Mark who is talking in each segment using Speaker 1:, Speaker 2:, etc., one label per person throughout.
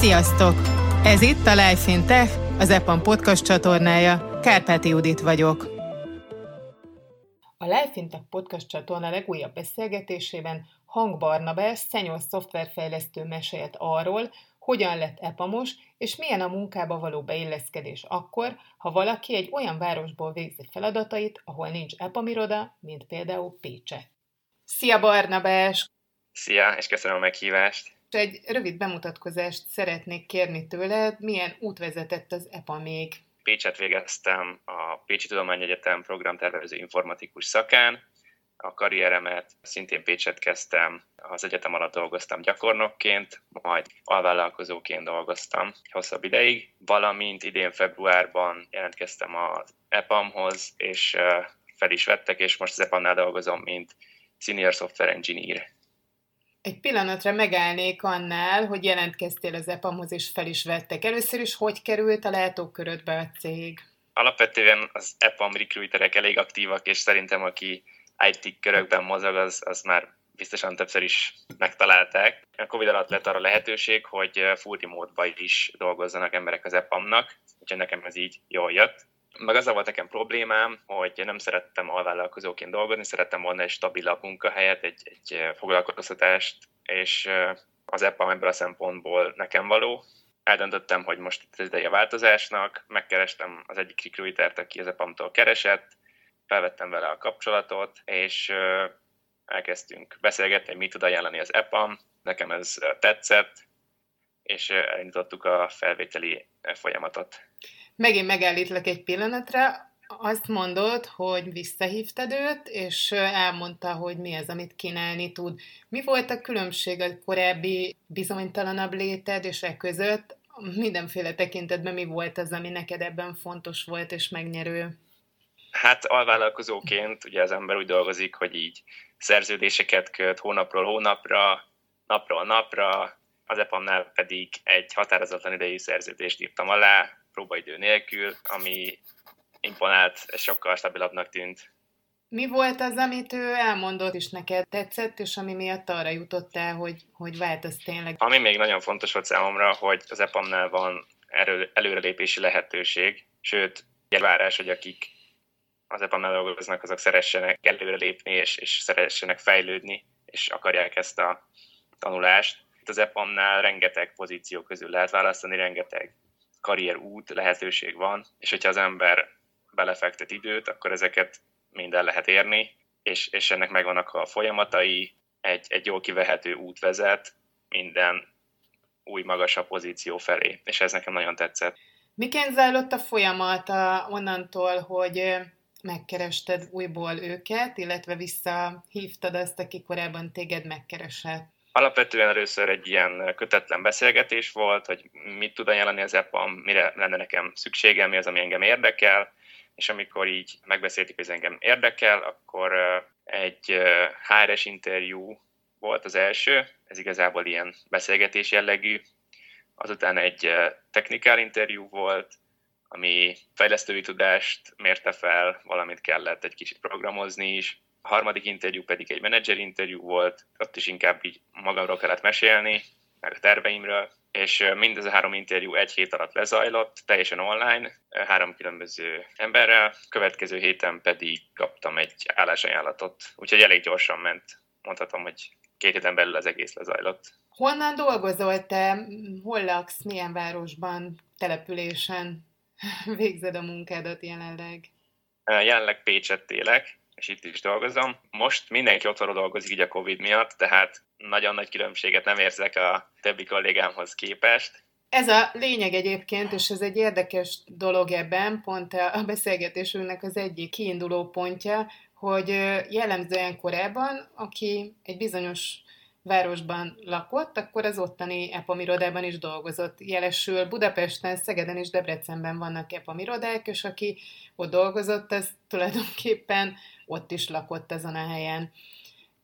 Speaker 1: Sziasztok! Ez itt a Life in Tech, az EPAM podcast csatornája. Kárpáti Judit vagyok. A Life in Tech podcast csatorna legújabb beszélgetésében Hang Barnabás, senior szoftverfejlesztő mesélt arról, hogyan lett epamos, és milyen a munkába való beilleszkedés akkor, ha valaki egy olyan városból végzi feladatait, ahol nincs epamiroda, mint például Pécset. Szia Barnabás!
Speaker 2: Szia, és köszönöm a meghívást!
Speaker 1: Egy rövid bemutatkozást szeretnék kérni tőled, milyen út vezetett az EPA még?
Speaker 2: Pécset végeztem a Pécsi Tudományegyetem programtervező informatikus szakán, a karrieremet szintén Pécset kezdtem, az egyetem alatt dolgoztam gyakornokként, majd alvállalkozóként dolgoztam hosszabb ideig, valamint idén februárban jelentkeztem az EPAM-hoz, és fel is vettek, és most az EPAM-nál dolgozom, mint Senior Software Engineer.
Speaker 1: Egy pillanatra megállnék annál, hogy jelentkeztél az EPAM-hoz, és fel is vettek. Először is hogy került a látókörödbe a cég?
Speaker 2: Alapvetően az EPAM recruiterek elég aktívak, és szerintem aki IT körökben mozog, az, az már biztosan többször is megtalálták. A Covid alatt lett arra lehetőség, hogy full remote is dolgozzanak emberek az EPAM-nak, úgyhogy nekem ez így jól jött. Meg azzal volt nekem problémám, hogy nem szerettem alvállalkozóként dolgozni, szerettem volna egy stabilabb munkahelyet, egy, egy foglalkoztatást, és az EPAM ebből a szempontból nekem való. Eldöntöttem, hogy most itt az ideje változásnak, megkerestem az egyik recruitert, aki az EPAM-tól keresett, felvettem vele a kapcsolatot, és elkezdtünk beszélgetni, mit tud ajánlani az EPAM, nekem ez tetszett, és elindítottuk a felvételi folyamatot.
Speaker 1: Megint megállítlak egy pillanatra, azt mondod, hogy visszahívtad őt, és elmondta, hogy mi az, amit kínálni tud. Mi volt a különbség a korábbi bizonytalanabb léted és e között? Mindenféle tekintetben mi volt az, ami neked ebben fontos volt és megnyerő?
Speaker 2: Hát alvállalkozóként ugye az ember úgy dolgozik, hogy így szerződéseket köt hónapról hónapra, napról napra, az EPAM-nál pedig egy határozatlan idejű szerződést írtam alá, próbaidő nélkül, ami imponált, és sokkal stabilabbnak tűnt.
Speaker 1: Mi volt az, amit ő elmondott, és neked tetszett, és ami miatt arra jutottál, hogy, hogy változ tényleg?
Speaker 2: Ami még nagyon fontos volt számomra, hogy az EPAM-nál van erő, előrelépési lehetőség, sőt, elvárás, hogy akik az EPAM-nál dolgoznak, azok szeressenek előrelépni, és, és szeressenek fejlődni, és akarják ezt a tanulást. Itt az EPAM-nál rengeteg pozíció közül lehet választani, rengeteg karrier út lehetőség van, és hogyha az ember belefektet időt, akkor ezeket minden lehet érni, és, és ennek megvannak a folyamatai, egy, egy jól kivehető út vezet minden új magasabb pozíció felé, és ez nekem nagyon tetszett.
Speaker 1: Miként zajlott a folyamat onnantól, hogy megkerested újból őket, illetve visszahívtad azt, aki korábban téged megkeresett?
Speaker 2: Alapvetően először egy ilyen kötetlen beszélgetés volt, hogy mit tud ajánlani az EPAM, mire lenne nekem szükségem, mi az, ami engem érdekel, és amikor így megbeszéltük, hogy ez engem érdekel, akkor egy HRS interjú volt az első, ez igazából ilyen beszélgetés jellegű, azután egy technikál interjú volt, ami fejlesztői tudást mérte fel, valamint kellett egy kicsit programozni is, a harmadik interjú pedig egy menedzser interjú volt, ott is inkább így magamról kellett mesélni, meg a terveimről, és mindez a három interjú egy hét alatt lezajlott, teljesen online, három különböző emberrel, következő héten pedig kaptam egy állásajánlatot, úgyhogy elég gyorsan ment, mondhatom, hogy két héten belül az egész lezajlott.
Speaker 1: Honnan dolgozol te? Hol laksz? Milyen városban, településen végzed a munkádat jelenleg?
Speaker 2: Jelenleg Pécset élek, és itt is dolgozom. Most mindenki otthonról dolgozik így a Covid miatt, tehát nagyon nagy különbséget nem érzek a többi kollégámhoz képest.
Speaker 1: Ez a lényeg egyébként, és ez egy érdekes dolog ebben, pont a beszélgetésünknek az egyik kiinduló pontja, hogy jellemzően korábban, aki egy bizonyos városban lakott, akkor az ottani epamirodában is dolgozott. Jelesül Budapesten, Szegeden és Debrecenben vannak epamirodák, és aki ott dolgozott, az tulajdonképpen ott is lakott ezen a helyen.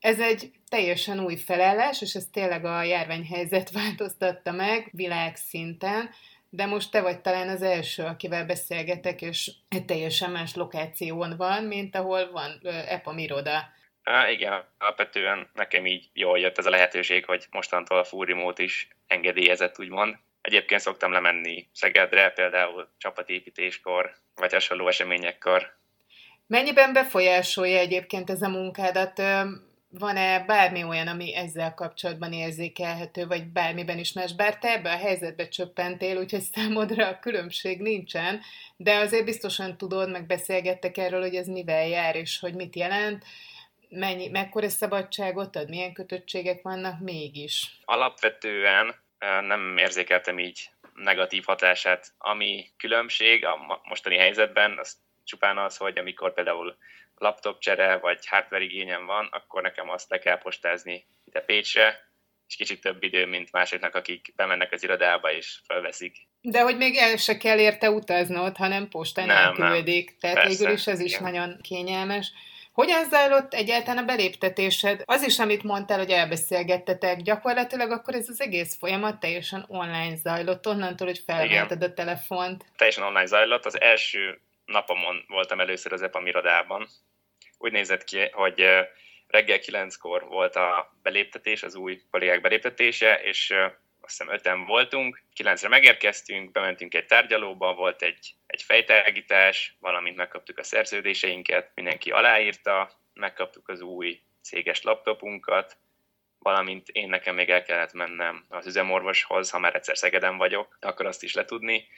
Speaker 1: Ez egy teljesen új felállás, és ez tényleg a járványhelyzet változtatta meg világszinten, de most te vagy talán az első, akivel beszélgetek, és egy teljesen más lokáción van, mint ahol van EPAM iroda.
Speaker 2: Á, igen, alapvetően nekem így jól jött ez a lehetőség, hogy mostantól a remote is engedélyezett, úgymond. Egyébként szoktam lemenni Szegedre, például csapatépítéskor, vagy hasonló eseményekkor.
Speaker 1: Mennyiben befolyásolja egyébként ez a munkádat? van-e bármi olyan, ami ezzel kapcsolatban érzékelhető, vagy bármiben is más? Bár te ebbe a helyzetbe csöppentél, úgyhogy számodra a különbség nincsen, de azért biztosan tudod, meg beszélgettek erről, hogy ez mivel jár, és hogy mit jelent, mennyi, mekkora szabadságot ad, milyen kötöttségek vannak mégis?
Speaker 2: Alapvetően nem érzékeltem így negatív hatását. Ami különbség a mostani helyzetben, az csupán az, hogy amikor például laptop csere vagy hardware igényem van, akkor nekem azt le kell postázni ide Pécsre, és kicsit több idő, mint másoknak, akik bemennek az irodába és felveszik.
Speaker 1: De hogy még el se kell érte utaznod, hanem postán nem, elküldik. Nem. Tehát Persze, végül is ez is igen. nagyon kényelmes. Hogyan zajlott egyáltalán a beléptetésed? Az is, amit mondtál, hogy elbeszélgettetek, gyakorlatilag akkor ez az egész folyamat teljesen online zajlott, onnantól, hogy felvetted a telefont.
Speaker 2: Teljesen online zajlott. Az első napomon voltam először az EPAM irodában, úgy nézett ki, hogy reggel kilenckor volt a beléptetés, az új kollégák beléptetése, és azt hiszem öten voltunk, kilencre megérkeztünk, bementünk egy tárgyalóba, volt egy, egy fejtágítás, valamint megkaptuk a szerződéseinket, mindenki aláírta, megkaptuk az új céges laptopunkat, valamint én nekem még el kellett mennem az üzemorvoshoz, ha már egyszer Szegeden vagyok, akkor azt is letudni,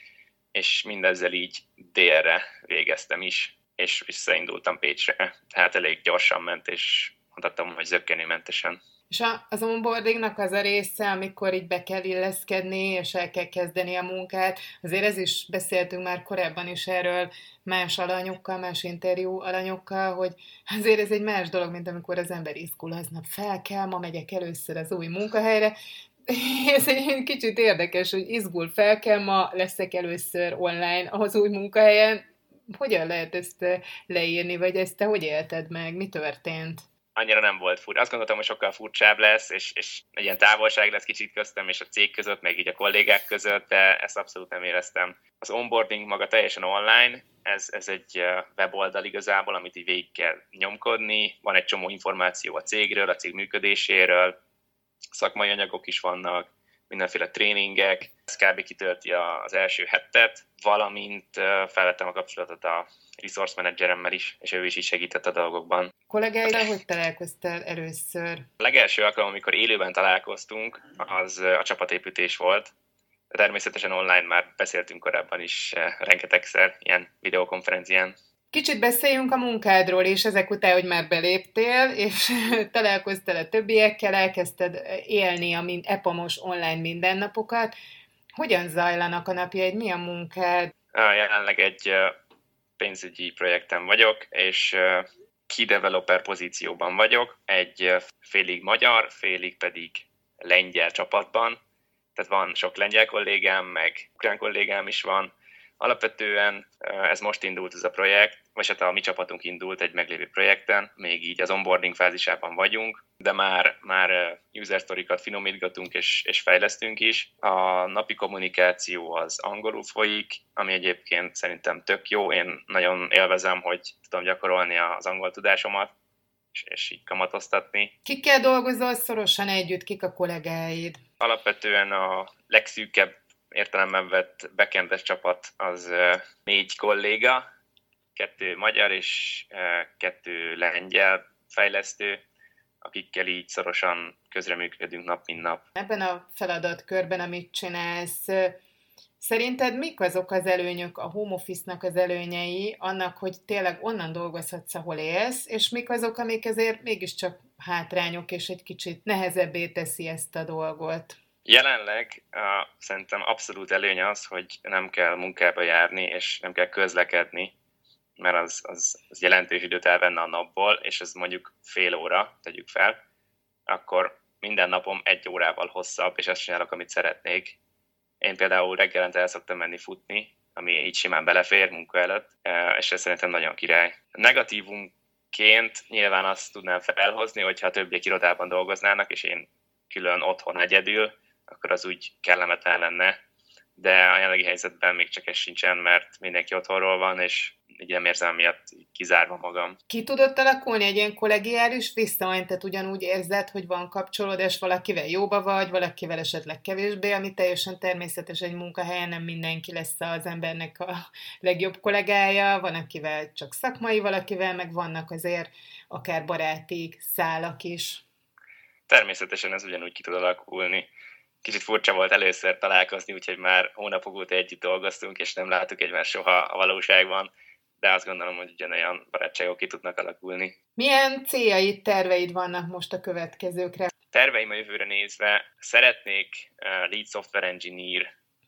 Speaker 2: és mindezzel így délre végeztem is és visszaindultam Pécsre. Tehát elég gyorsan ment, és mondhatom, hogy zöggenőmentesen.
Speaker 1: És az onboardingnak az a része, amikor így be kell illeszkedni, és el kell kezdeni a munkát, azért ez is beszéltünk már korábban is erről más alanyokkal, más interjú alanyokkal, hogy azért ez egy más dolog, mint amikor az ember izgul aznap fel kell, ma megyek először az új munkahelyre, ez egy kicsit érdekes, hogy izgul fel kell, ma leszek először online az új munkahelyen, hogyan lehet ezt eh, leírni, vagy ezt te hogy élted meg? Mi történt?
Speaker 2: Annyira nem volt furcsa. Azt gondoltam, hogy sokkal furcsább lesz, és, és egy ilyen távolság lesz kicsit köztem és a cég között, meg így a kollégák között, de ezt abszolút nem éreztem. Az onboarding maga teljesen online, ez, ez egy weboldal igazából, amit így végig kell nyomkodni. Van egy csomó információ a cégről, a cég működéséről, szakmai anyagok is vannak, mindenféle tréningek, ez kb. kitölti az első hetet, valamint felvettem a kapcsolatot a resource manageremmel is, és ő is így segített a dolgokban.
Speaker 1: Kollégáival hogy találkoztál először?
Speaker 2: A legelső alkalom, amikor élőben találkoztunk, az a csapatépítés volt. Természetesen online már beszéltünk korábban is rengetegszer ilyen videokonferencián.
Speaker 1: Kicsit beszéljünk a munkádról és ezek után, hogy már beléptél, és találkoztál a többiekkel, elkezdted élni a mind, epamos online mindennapokat. Hogyan zajlanak a napjaid? Mi a munkád?
Speaker 2: Jelenleg egy pénzügyi projektem vagyok, és key developer pozícióban vagyok, egy félig magyar, félig pedig lengyel csapatban. Tehát van sok lengyel kollégám, meg ukrán kollégám is van, Alapvetően ez most indult ez a projekt, vagy hát a mi csapatunk indult egy meglévő projekten, még így az onboarding fázisában vagyunk, de már, már user story-kat finomítgatunk és, és fejlesztünk is. A napi kommunikáció az angolul folyik, ami egyébként szerintem tök jó. Én nagyon élvezem, hogy tudom gyakorolni az angol tudásomat, és, és így kamatoztatni.
Speaker 1: Kikkel dolgozol szorosan együtt, kik a kollégáid?
Speaker 2: Alapvetően a legszűkebb értelemben vett bekendes csapat az négy kolléga, kettő magyar és kettő lengyel fejlesztő, akikkel így szorosan közreműködünk nap, mint nap.
Speaker 1: Ebben a feladatkörben, amit csinálsz, Szerinted mik azok az előnyök, a home office-nak az előnyei annak, hogy tényleg onnan dolgozhatsz, ahol élsz, és mik azok, amik ezért mégiscsak hátrányok, és egy kicsit nehezebbé teszi ezt a dolgot?
Speaker 2: Jelenleg uh, szerintem abszolút előny az, hogy nem kell munkába járni, és nem kell közlekedni, mert az, az, az jelentős időt elvenne a napból, és ez mondjuk fél óra, tegyük fel, akkor minden napom egy órával hosszabb, és azt csinálok, amit szeretnék. Én például reggelente el szoktam menni futni, ami így simán belefér munka előtt, és ez szerintem nagyon király. Negatívumként nyilván azt tudnám felhozni, hogyha a többiek irodában dolgoznának, és én külön otthon egyedül, akkor az úgy kellemetlen lenne, de a jelenlegi helyzetben még csak ez sincsen, mert mindenki otthonról van, és így érzem miatt kizárva magam.
Speaker 1: Ki tudott alakulni egy ilyen kollegiális visszaany, tehát ugyanúgy érzed, hogy van kapcsolódás, valakivel jóba vagy, valakivel esetleg kevésbé, ami teljesen természetes egy munkahelyen, nem mindenki lesz az embernek a legjobb kollégája, van akivel csak szakmai, valakivel, meg vannak azért akár baráti szálak is.
Speaker 2: Természetesen ez ugyanúgy ki tud alakulni kicsit furcsa volt először találkozni, úgyhogy már hónapok óta együtt dolgoztunk, és nem láttuk egymást soha a valóságban, de azt gondolom, hogy ugyanolyan barátságok ki tudnak alakulni.
Speaker 1: Milyen céljaid, terveid vannak most a következőkre?
Speaker 2: Terveim a jövőre nézve szeretnék uh, lead software engineer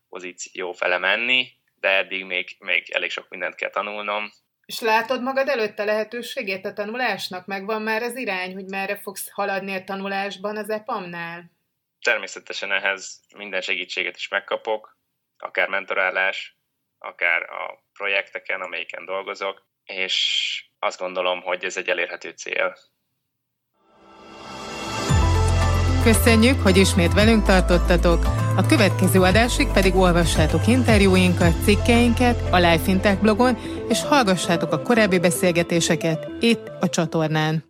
Speaker 2: pozíció fele menni, de eddig még, még elég sok mindent kell tanulnom.
Speaker 1: És látod magad előtte lehetőségét a tanulásnak? Megvan már az irány, hogy merre fogsz haladni a tanulásban az EPAM-nál?
Speaker 2: Természetesen ehhez minden segítséget is megkapok, akár mentorálás, akár a projekteken, amelyiken dolgozok, és azt gondolom, hogy ez egy elérhető cél.
Speaker 1: Köszönjük, hogy ismét velünk tartottatok. A következő adásig pedig olvassátok interjúinkat, cikkeinket a Life Intech blogon, és hallgassátok a korábbi beszélgetéseket itt a csatornán.